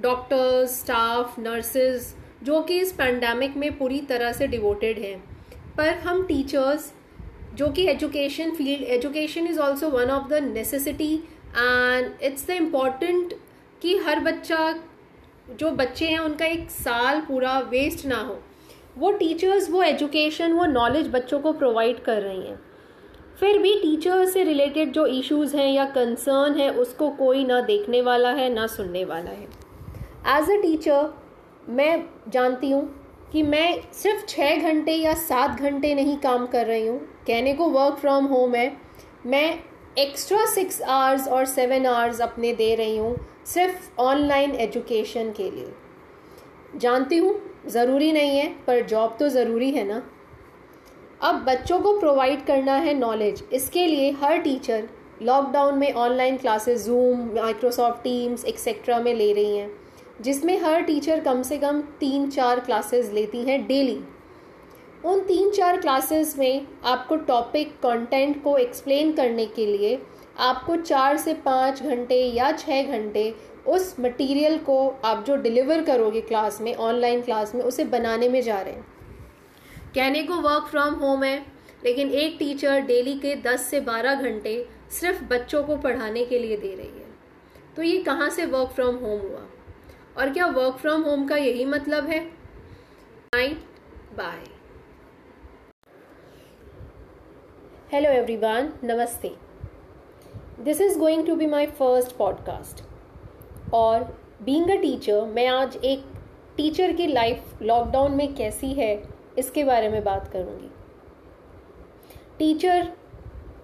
Doctors staff nurses जो कि इस पैंडमिक में पूरी तरह से डिवोटेड हैं। पर हम टीचर्स जो कि education field education is also one of the necessity and it's the important कि हर बच्चा, जो बच्चे हैं, उनका एक साल पूरा वेस्ट ना हो। वो टीचर्स वो एजुकेशन वो नॉलेज बच्चों को प्रोवाइड कर रही हैं। फिर भी टीचर से रिलेटेड जो इश्यूज़ हैं या कंसर्न है, उसको कोई ना देखने वाला है, ना सुनने वाला है। एज अ टीचर मैं जानती हूँ कि मैं सिर्फ़ छः घंटे या सात घंटे नहीं काम कर रही हूँ। कहने को वर्क फ्रॉम होम है। मैं एक्स्ट्रा सिक्स आवर्स और सेवन आवर्स अपने दे रही हूँ सिर्फ़ ऑनलाइन एजुकेशन के लिए। जानती हूँ, ज़रूरी नहीं है, पर जॉब तो ज़रूरी है ना। अब बच्चों को प्रोवाइड करना है नॉलेज इसके लिए हर टीचर लॉकडाउन में online classes Zoom Microsoft Teams etcetera में ले रही हैं। जिसमें हर टीचर कम से कम तीन चार क्लासेस लेती हैं डेली उन तीन चार क्लासेस में आपको टॉपिक कंटेंट को एक्सप्लेन करने के लिए आपको चार से पाँच घंटे या छः घंटे उस मटेरियल को आप जो डिलीवर करोगे क्लास में ऑनलाइन क्लास में, उसे बनाने में जा रहे हैं। कहने को वर्क फ्रॉम होम है, लेकिन एक टीचर डेली के 10 से 12 घंटे सिर्फ़ बच्चों को पढ़ाने के लिए दे रही है। तो ये कहाँ से वर्क फ्रॉम होम हुआ? और क्या वर्क फ्रॉम होम का यही मतलब है? नाइट बाय हेलो एवरीवन नमस्ते this is going to be my first podcast और बींग अ टीचर मैं आज एक टीचर की लाइफ लॉकडाउन में कैसी है, इसके बारे में बात करूँगी। टीचर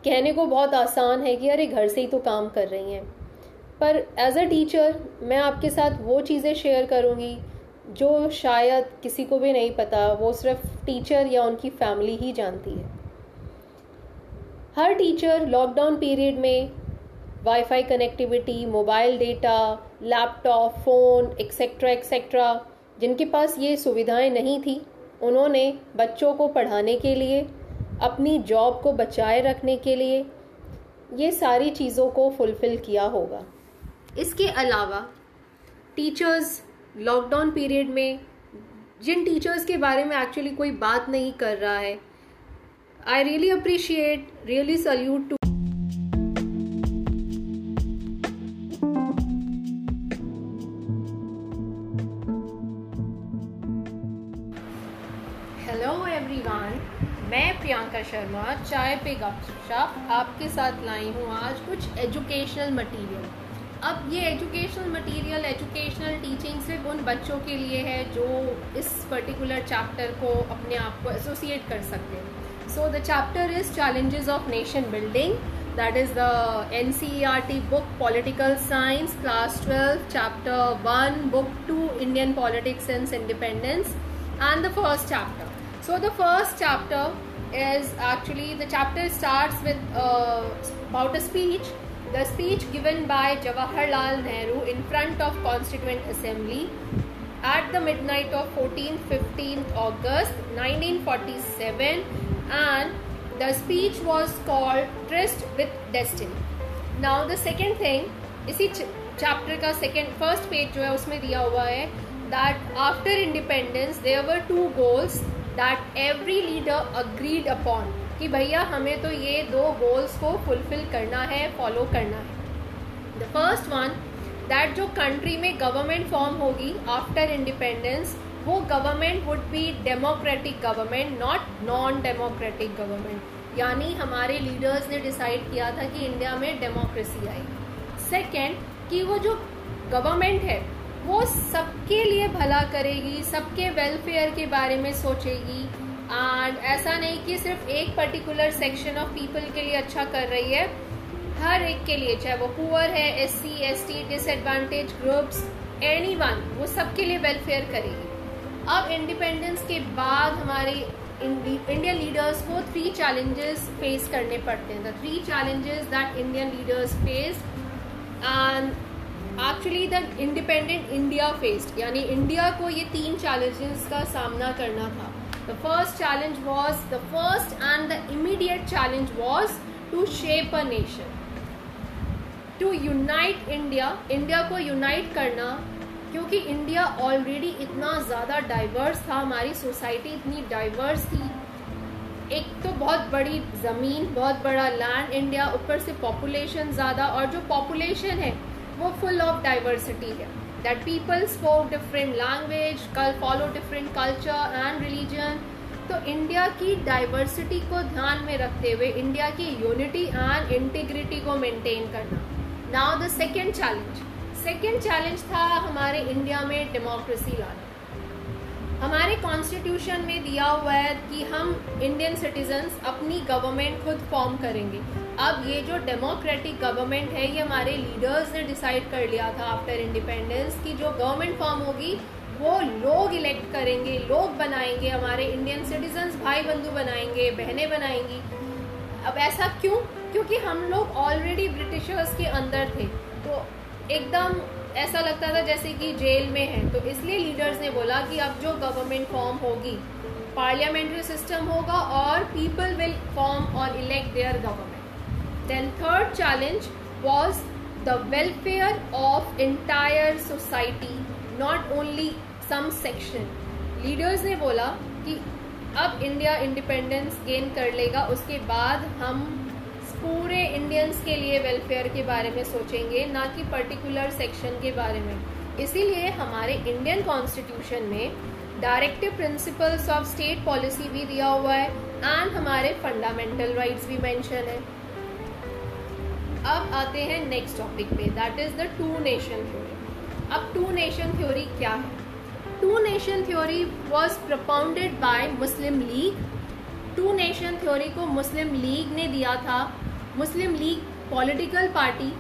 कहने को बहुत आसान है कि अरे घर से ही तो काम कर रही हैं। पर एज अ टीचर मैं आपके साथ वो चीज़ें शेयर करूँगी जो शायद किसी को भी नहीं पता, वो सिर्फ़ टीचर या उनकी फैमिली ही जानती है। हर टीचर लॉकडाउन पीरियड में wifi connectivity mobile data laptop phone etcetera etcetera जिनके पास ये सुविधाएँ नहीं थी, उन्होंने बच्चों को पढ़ाने के लिए, अपनी जॉब को बचाए रखने के लिए ये सारी चीज़ों को फुलफ़िल किया होगा। इसके अलावा टीचर्स लॉकडाउन पीरियड में जिन टीचर्स के बारे में एक्चुअली कोई बात नहीं कर रहा है I really appreciate really salute to hello everyone मैं प्रियंका शर्मा, चाय पे गपशप आपके साथ लाई हूँ आज कुछ एजुकेशनल मटेरियल अब ये एजुकेशनल मटेरियल एजुकेशनल टीचिंग सिर्फ़ उन बच्चों के लिए है जो इस पर्टिकुलर चैप्टर को अपने आप को एसोसिएट कर सकते हैं। So the chapter is challenges of nation building that is the N book political science class twelve chapter one book two Indian politics and independence and the first chapter so the first chapter is actually the chapter starts with uh, about a speech. The speech given by Jawaharlal Nehru in front of Constituent Assembly at the midnight of 14th 15th August 1947 and the speech was called Tryst with Destiny. Now the second thing इसी chapter का second first page जो है उसमें दिया हुआ है that after independence there were two goals that every leader agreed upon कि भैया हमें तो ये दो गोल्स को फुलफिल करना है फॉलो करना है। द फ़र्स्ट वन दैट जो कंट्री में गवर्नमेंट फॉर्म होगी आफ्टर इंडिपेंडेंस वो government would be democratic government not non democratic government यानी हमारे लीडर्स ने डिसाइड किया था कि इंडिया में डेमोक्रेसी आएगी सेकेंड कि वो जो गवर्नमेंट है, वो सबके लिए भला करेगी, सबके वेलफेयर के बारे में सोचेगी। एंड ऐसा नहीं कि सिर्फ़ एक पर्टिकुलर सेक्शन ऑफ़ पीपल के लिए अच्छा कर रही है। हर एक के लिए, चाहे वो पुअर है S C S T disadvantage groups any one वो सबके लिए वेलफेयर करेगी। अब इंडिपेंडेंस के बाद हमारे इंडियन लीडर्स को थ्री चैलेंजेस फेस करने पड़ते हैं। The three challenges that Indian leaders face and actually the independent India faced यानी इंडिया को ये तीन चैलेंजेस का सामना करना था। The first challenge was the first and the immediate challenge was to shape a nation to unite India India को unite करना, क्योंकि इंडिया ऑलरेडी इतना ज़्यादा डाइवर्स था, हमारी सोसाइटी इतनी डाइवर्स थी। एक तो बहुत बड़ी ज़मीन, बहुत बड़ा लैंड इंडिया ऊपर से पॉपुलेशन ज़्यादा, और जो पॉपुलेशन है, वो फुल ऑफ़ डाइवर्सिटी है। पीपल स्पोक डिफरेंट लैंग्वेज कल follow different culture and religion तो इंडिया की डाइवर्सिटी को ध्यान में रखते हुए इंडिया की यूनिटी एंड इंटीग्रिटी को मेंटेन करना। Now the second challenge second challenge था हमारे इंडिया में डेमोक्रेसी लाना। हमारे कॉन्स्टिट्यूशन में दिया हुआ है कि हम इंडियन सिटीजन्स अपनी गवर्नमेंट खुद फॉर्म करेंगे। अब ये जो डेमोक्रेटिक गवर्नमेंट है, ये हमारे लीडर्स ने डिसाइड कर लिया था आफ्टर इंडिपेंडेंस कि जो गवर्नमेंट फॉर्म होगी, वो लोग इलेक्ट करेंगे, लोग बनाएँगे, हमारे इंडियन सिटीजन्स भाई बंधु बनाएँगे, बहनें बनाएँगी। अब ऐसा क्यों? क्योंकि हम लोग ऑलरेडी ब्रिटिशर्स के अंदर थे। तो एकदम ऐसा लगता था जैसे कि जेल में है। तो इसलिए लीडर्स ने बोला कि अब जो गवर्नमेंट फॉर्म होगी पार्लियामेंट्री सिस्टम होगा और पीपल विल फॉर्म और elect their government then third challenge was the welfare of entire society not only some section leaders ने बोला कि अब इंडिया इंडिपेंडेंस गेन कर लेगा, उसके बाद हम पूरे इंडियंस के लिए वेलफेयर के बारे में सोचेंगे, ना कि पर्टिकुलर सेक्शन के बारे में। इसीलिए हमारे इंडियन कॉन्स्टिट्यूशन में directive principles of state policy भी दिया हुआ है एंड हमारे फंडामेंटल राइट्स भी मेंशन है। अब आते हैं नेक्स्ट टॉपिक पे that is the two nation theory अब टू नेशन थ्योरी क्या है? Two nation theory was propounded by Muslim League two nation theory को मुस्लिम लीग ने दिया था। मुस्लिम लीग पॉलिटिकल पार्टी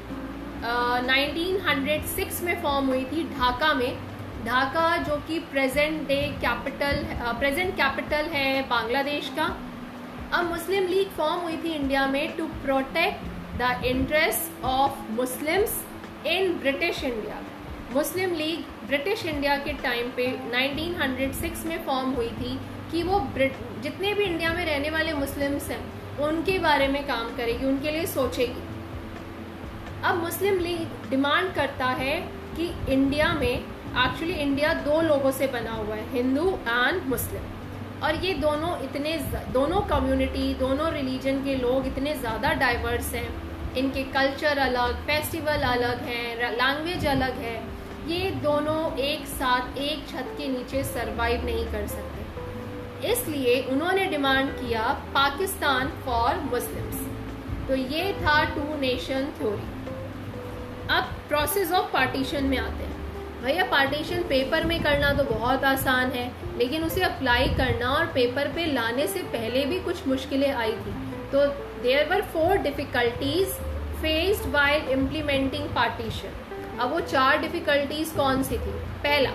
uh, 1906 में फॉर्म हुई थी ढाका में। ढाका जो कि present day capital present capital है बांग्लादेश का। अब मुस्लिम लीग फॉर्म हुई थी इंडिया में to protect the interest of Muslims in British India Muslim League British India के टाइम पे 1906 में फॉर्म हुई थी कि वो जितने भी इंडिया में रहने वाले मुस्लिम्स हैं, उनके बारे में काम करेगी, उनके लिए सोचेगी। अब मुस्लिम लीग डिमांड करता है कि इंडिया में एक्चुअली इंडिया दो लोगों से बना हुआ है, हिंदू एंड मुस्लिम और ये दोनों इतने दोनों कम्युनिटी दोनों रिलीजन के लोग इतने ज़्यादा डाइवर्स हैं। इनके कल्चर अलग फेस्टिवल अलग हैं लैंग्वेज अलग है। ये दोनों एक साथ, एक छत के नीचे सरवाइव नहीं कर सकते। इसलिए उन्होंने डिमांड किया पाकिस्तान फॉर मुस्लिम्स तो ये था टू नेशन थ्योरी अब प्रोसेस ऑफ़ पार्टीशन में आते हैं। भैया पार्टीशन पेपर में करना तो बहुत आसान है, लेकिन उसे अप्लाई करना और पेपर पे लाने से पहले भी कुछ मुश्किलें आई थी। तो there were four difficulties faced by implementing partition अब वो चार डिफिकल्टीज कौन सी थी? पहला,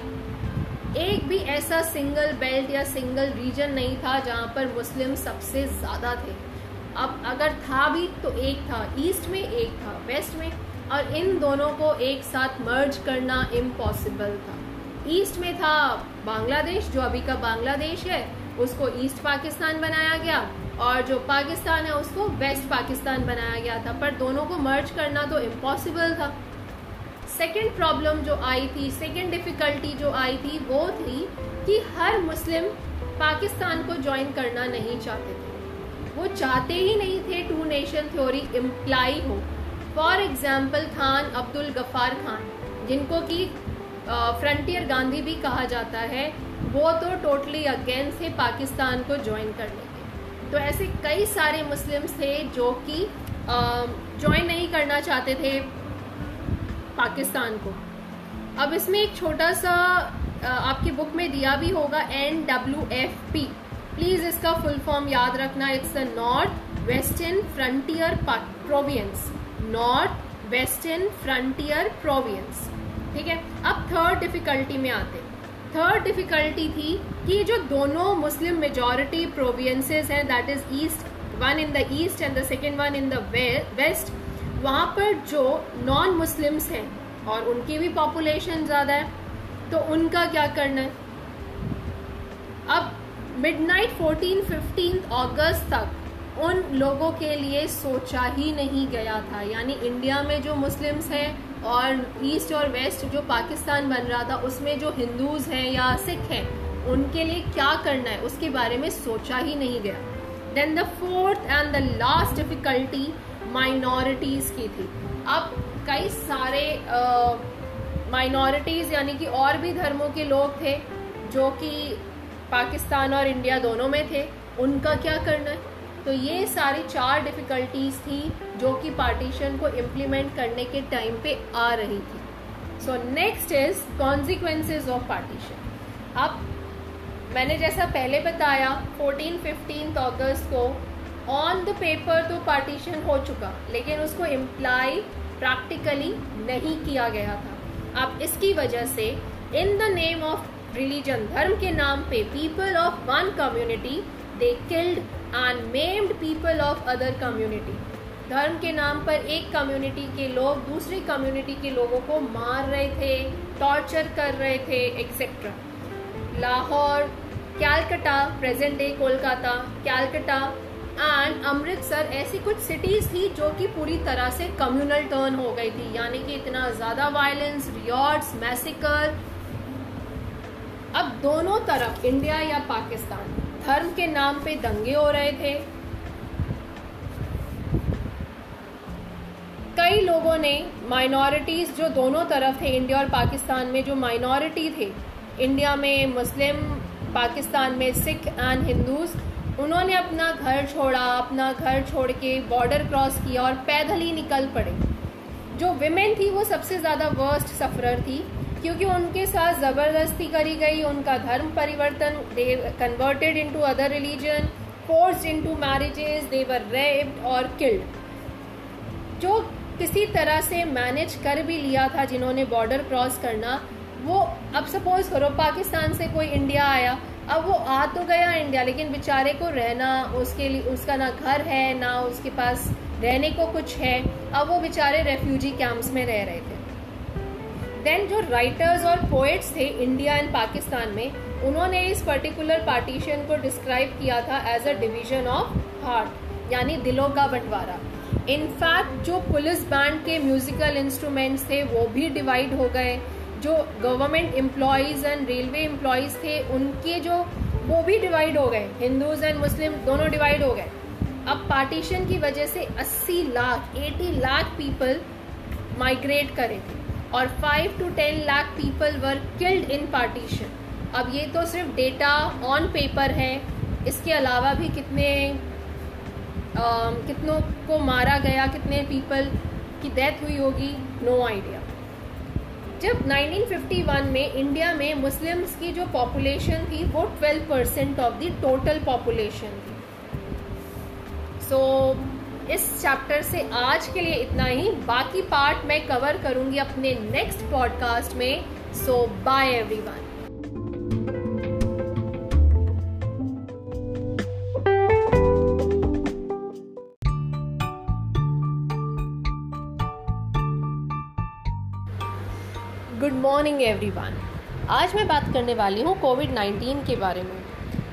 एक भी ऐसा सिंगल बेल्ट या सिंगल रीजन नहीं था जहाँ पर मुस्लिम सबसे ज़्यादा थे। अब अगर था भी तो एक था ईस्ट में एक था वेस्ट में और इन दोनों को एक साथ मर्ज करना इम्पॉसिबल था। ईस्ट में था बांग्लादेश, जो अभी का बांग्लादेश है, उसको ईस्ट पाकिस्तान बनाया गया और जो पाकिस्तान है, उसको वेस्ट पाकिस्तान बनाया गया था। पर दोनों को मर्ज करना तो इम्पॉसिबल था। सेकेंड प्रॉब्लम जो आई थी सेकेंड डिफ़िकल्टी जो आई थी, वो थी कि हर मुस्लिम पाकिस्तान को ज्वाइन करना नहीं चाहते थे। वो चाहते ही नहीं थे टू नेशन थ्योरी इम्प्लाई हो। फॉर एग्ज़ाम्पल खान, अब्दुल गफ़ार खान, जिनको कि फ्रंटियर गांधी भी कहा जाता है, वो तो टोटली अगेंस्ट थे पाकिस्तान को ज्वाइन करने के। तो ऐसे कई सारे मुस्लिम्स थे जो कि ज्वाइन नहीं करना चाहते थे पाकिस्तान को। अब इसमें एक छोटा सा आपकी बुक में दिया भी होगा N W F P please इसका फुल फॉर्म याद रखना it's a north western frontier province north western frontier province. ठीक है? अब थर्ड डिफिकल्टी में आते थर्ड डिफिकल्टी थी कि जो दोनों मुस्लिम मेजोरिटी प्रोविंसेस हैं that is east one in the east and the second one in the west वहाँ पर जो नॉन मुस्लिम्स हैं, और उनकी भी पॉपुलेशन ज़्यादा है तो उनका क्या करना है? अब मिडनाइट फोर्टीन फिफ्टीन अगस्त तक उन लोगों के लिए सोचा ही नहीं गया था। यानी इंडिया में जो मुस्लिम्स हैं और ईस्ट और वेस्ट जो पाकिस्तान बन रहा था, उसमें जो हिंदूज हैं या सिख हैं, उनके लिए क्या करना है, उसके बारे में सोचा ही नहीं गया। Then the fourth and the last difficulty minorities की थी। अब कई सारे माइनॉरिटीज़ यानी कि और भी धर्मों के लोग थे जो कि पाकिस्तान और इंडिया दोनों में थे, उनका क्या करना है? तो ये सारी चार डिफ़िकल्टीज़ थी जो कि पार्टीशन को इम्प्लीमेंट करने के टाइम पे आ रही थी। So next is consequences of partition अब मैंने जैसा पहले बताया 14 15 अगस्त को ऑन द पेपर तो पार्टीशन हो चुका, लेकिन उसको इम्प्लाई प्रैक्टिकली नहीं किया गया था। अब इसकी वजह से in the name of religion धर्म के नाम पे people of one community they killed maimed people of other community धर्म के नाम पर एक कम्युनिटी के लोग दूसरी कम्युनिटी के लोगों को मार रहे थे टॉर्चर कर रहे थे etcetera Lahore, Calcutta present day Kolkata, Calcutta and Amritsar ऐसी कुछ सिटीज़ थी जो कि पूरी तरह से कम्युनल टर्न हो गई थी। यानी कि इतना ज़्यादा वायलेंस रियॉर्ड्स मैसिकर अब दोनों तरफ़ इंडिया या पाकिस्तान धर्म के नाम पे दंगे हो रहे थे। कई लोगों ने माइनॉरिटीज़ जो दोनों तरफ़ थे इंडिया और पाकिस्तान में, जो माइनॉरिटी थे इंडिया में मुस्लिम पाकिस्तान में सिख एंड हिंदूज उन्होंने अपना घर छोड़ा, अपना घर छोड़ के बॉर्डर क्रॉस किया और पैदल ही निकल पड़े। जो विमेन थी, वो सबसे ज़्यादा वर्स्ट सफरर थी। क्योंकि उनके साथ ज़बरदस्ती करी गई, उनका धर्म परिवर्तन they converted into other religion force into marriages they were raped और किल्ड जो किसी तरह से मैनेज कर भी लिया था, जिन्होंने बॉर्डर क्रॉस करना, वो अब सपोज़ करो, पाकिस्तान से कोई इंडिया आया, अब वो आ तो गया इंडिया लेकिन बेचारे को रहना, उसके लिए, उसका ना घर है, ना उसके पास रहने को कुछ है, अब वो बेचारे रेफ्यूजी कैंप्स में रह रहे थे। देन जो राइटर्स और पोइट्स थे इंडिया एंड पाकिस्तान में, उन्होंने इस पर्टिकुलर पार्टीशन को डिस्क्राइब किया था as a division of heart यानी दिलों का बंटवारा। इनफैक्ट जो पुलिस बैंड के म्यूजिकल इंस्ट्रूमेंट्स थे, वो भी डिवाइड हो गए। जो government employees and railway employees थे, उनके जो, वो भी डिवाइड हो गए। हिंदूज एंड मुस्लिम दोनों डिवाइड हो गए। अब पार्टीशन की वजह से 80 लाख 80 लाख पीपल माइग्रेट करे थे। और five to ten lakh people were killed in partition अब ये तो सिर्फ़ डेटा ऑन पेपर है। इसके अलावा भी कितने आ, कितनों को मारा गया कितने पीपल की डेथ हुई होगी नो आइडिया जब 1951 में इंडिया में मुस्लिम्स की जो पॉपुलेशन थी वो 12 percent of the total population थी। सो so, इस चैप्टर से आज के लिए इतना ही। बाकी पार्ट मैं कवर करूँगी अपने नेक्स्ट पॉडकास्ट में। So bye everyone good morning everyone आज मैं बात करने वाली हूँ कोविड 19 के बारे में।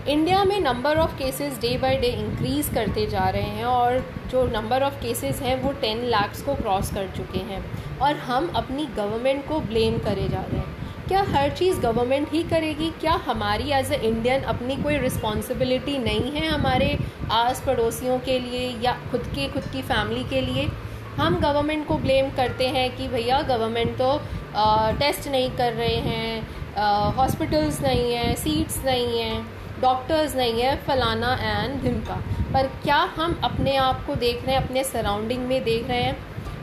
इंडिया में number of cases day by day increase करते जा रहे हैं और जो नंबर ऑफ़ केसेस हैं वो टेन लाख्स को क्रॉस कर चुके हैं और हम अपनी गवर्नमेंट को ब्लेम करे जा रहे हैं। क्या हर चीज़ गवर्नमेंट ही करेगी? क्या हमारी एज ए इंडियन अपनी कोई रिस्पॉन्सिबिलिटी नहीं है हमारे आस पड़ोसियों के लिए या खुद के खुद की फैमिली के लिए? हम गवर्नमेंट को ब्लेम करते हैं कि भैया गवर्नमेंट तो आ, टेस्ट नहीं कर रहे हैं हॉस्पिटल्स नहीं हैं सीट्स नहीं हैं। डॉक्टर्स नहीं है, फलाना एंड धिमका पर क्या हम अपने आप को देख रहे हैं, अपने सराउंडिंग में देख रहे हैं?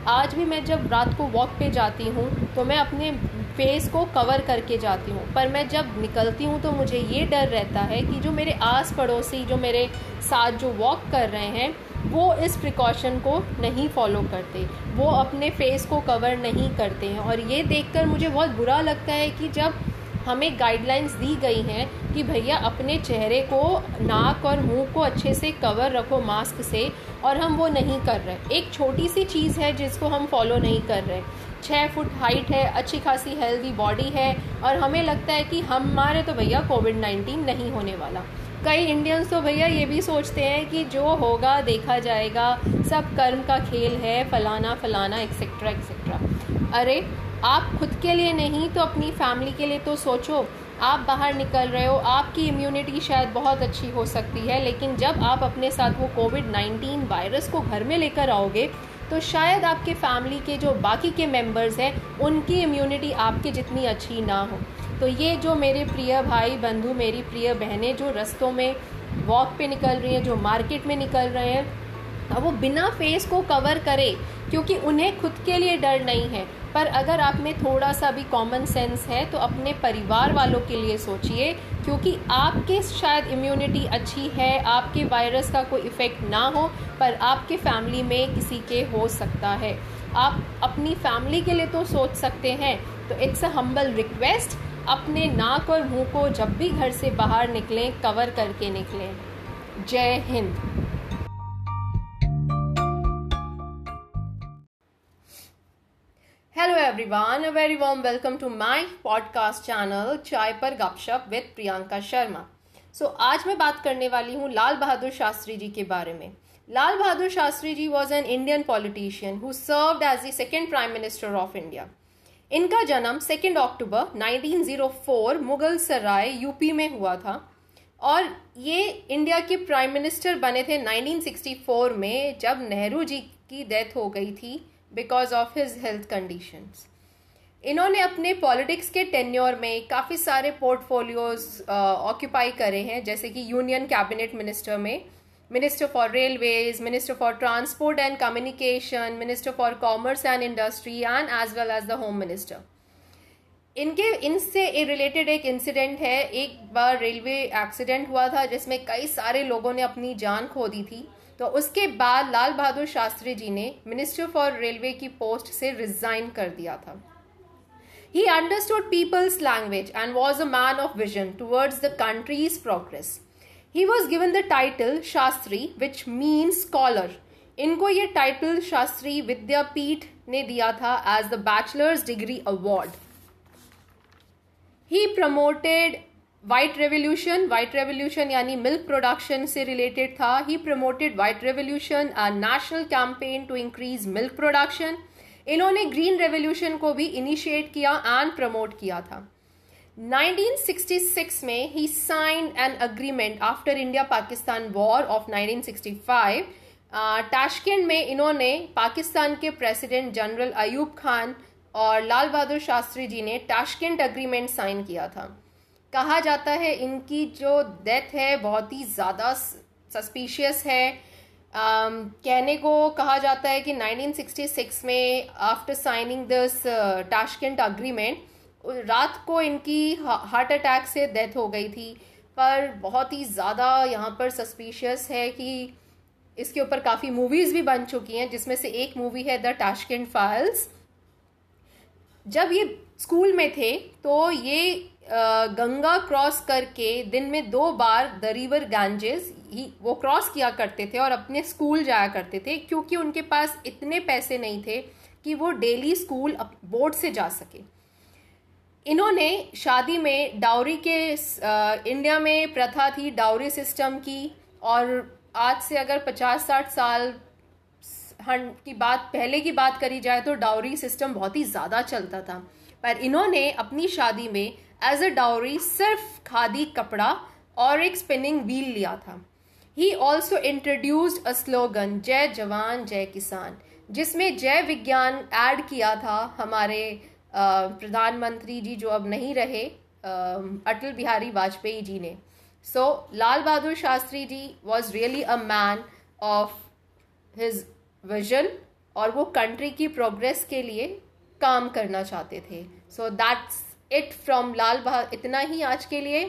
आज भी मैं जब रात को वॉक पे जाती हूँ तो मैं अपने फेस को कवर करके जाती हूँ। पर मैं जब निकलती हूँ तो मुझे ये डर रहता है कि जो मेरे आस पड़ोसी जो मेरे साथ जो वॉक कर रहे हैं, वो इस प्रिकॉशन को नहीं फॉलो करते। वो अपने फेस को कवर नहीं करते हैं। और ये देखकर मुझे बहुत बुरा लगता है कि जब हमें गाइडलाइंस दी गई हैं कि भैया अपने चेहरे को, नाक और मुँह को अच्छे से कवर रखो मास्क से और हम वो नहीं कर रहे। एक छोटी सी चीज़ है जिसको हम फॉलो नहीं कर रहे। छः फुट हाइट है, अच्छी खासी हेल्दी बॉडी है और हमें लगता है कि हमारे तो भैया कोविड नाइन्टीन नहीं होने वाला। कई इंडियंस तो भैया ये भी सोचते हैं कि जो होगा, देखा जाएगा, सब कर्म का खेल है, फलाना फलाना एक्सेट्रा एक्सेट्रा अरे आप खुद के लिए नहीं तो अपनी फैमिली के लिए तो सोचो। आप बाहर निकल रहे हो, आपकी इम्यूनिटी शायद बहुत अच्छी हो सकती है, लेकिन जब आप अपने साथ वो कोविड 19 वायरस को घर में लेकर आओगे तो शायद आपके फैमिली के जो बाकी के मेंबर्स हैं, उनकी इम्यूनिटी आपके जितनी अच्छी ना हो। तो ये जो मेरे प्रिय भाई बंधु, मेरी प्रिय बहनें जो रस्तों में वॉक पे निकल रही हैं, जो मार्केट में निकल रहे हैं वो बिना फेस को कवर करे, क्योंकि उन्हें खुद के लिए डर नहीं है। पर अगर आप में थोड़ा सा भी कॉमन सेंस है तो अपने परिवार वालों के लिए सोचिए, क्योंकि आपके शायद इम्यूनिटी अच्छी है, आपके वायरस का कोई इफ़ेक्ट ना हो, पर आपके फैमिली में किसी के हो सकता है। आप अपनी फैमिली के लिए तो सोच सकते हैं तो इट्स अ हम्बल रिक्वेस्ट अपने नाक और मुँह को जब भी घर से बाहर निकलें कवर करके निकलें। जय Hind. Hello everyone a very warm welcome to my podcast channel Chai Par Gupshup with Priyanka Sharma सो आज मैं बात करने वाली हूँ लाल बहादुर शास्त्री जी के बारे में। Lal Bahadur Shastri ji was an Indian politician who served as the second prime minister of India इनका जन्म second October 1904 Mughal Sarai UP में हुआ था। और ये इंडिया के प्राइम मिनिस्टर बने थे 1964 में, जब नेहरू जी की डेथ हो गई थी। Because of his health conditions इन्होंने अपने पॉलिटिक्स के टेन्योर में काफ़ी सारे पोर्टफोलियोज ऑक्यूपाई करे हैं, जैसे कि यूनियन कैबिनेट मिनिस्टर में minister for railways minister for transport and communication minister for commerce and industry and as well as the home minister इनके, इनसे रिलेटेड एक इंसिडेंट है, एक बार रेलवे एक्सीडेंट हुआ था, जिसमें कई सारे लोगों ने अपनी जान खो दी थी। तो उसके बाद लाल बहादुर शास्त्री जी ने मिनिस्टर फॉर रेलवे की पोस्ट से रिजाइन कर दिया था। He understood people's language and was a man of vision towards the country's progress he was given the title Shastri which mean scholar इनको ये टाइटल शास्त्री विद्यापीठ ने दिया था as the bachelor's degree award he promoted white revolution white revolution यानी milk production से related था। He promoted white revolution a national campaign to increase milk production इन्होंने green revolution को भी इनिशिएट किया एंड प्रमोट किया था। 1966 में he sign an agreement after India Pakistan war of 1965 Tashkent में इन्होंने पाकिस्तान के प्रेसिडेंट जनरल अयूब खान और लाल बहादुर शास्त्री जी ने टाशकेंट अग्रीमेंट साइन किया था। कहा जाता है इनकी जो डेथ है बहुत ही ज़्यादा सस्पिशियस है। Um, कहने को कहा जाता है कि 1966 में after signing this Tashkent agreement रात को इनकी हार्ट अटैक से डेथ हो गई थी। पर बहुत ही ज़्यादा यहाँ पर सस्पिशियस है कि इसके ऊपर काफ़ी मूवीज़ भी बन चुकी हैं जिसमें से एक मूवी है द टाशकेंट फाइल्स जब ये स्कूल में थे तो ये गंगा क्रॉस करके दिन में दो बार द रिवर गांजेस ही, वो क्रॉस किया करते थे और अपने स्कूल जाया करते थे, क्योंकि उनके पास इतने पैसे नहीं थे कि वो डेली स्कूल बोर्ड से जा सके। इन्होंने शादी में डाउरी के इंडिया में प्रथा थी डाउरी सिस्टम की, और आज से अगर पचास साठ साल की बात, पहले की बात करी जाए तो डाउरी सिस्टम बहुत ही ज़्यादा चलता था। पर इन्होंने अपनी शादी में एज अ डाउरी सिर्फ़ खादी कपड़ा और एक स्पिनिंग व्हील लिया था। He also introduced a slogan जय जवान, जय किसान, जिसमें जय विज्ञान ऐड किया था हमारे प्रधानमंत्री जी जो अब नहीं रहे अटल बिहारी वाजपेयी जी ने। So Lal Bahadur Shastri ji was really a man of his vision और वो कंट्री की प्रोग्रेस के लिए काम करना चाहते थे। So that's it from Lal बहा इतना ही आज के लिए।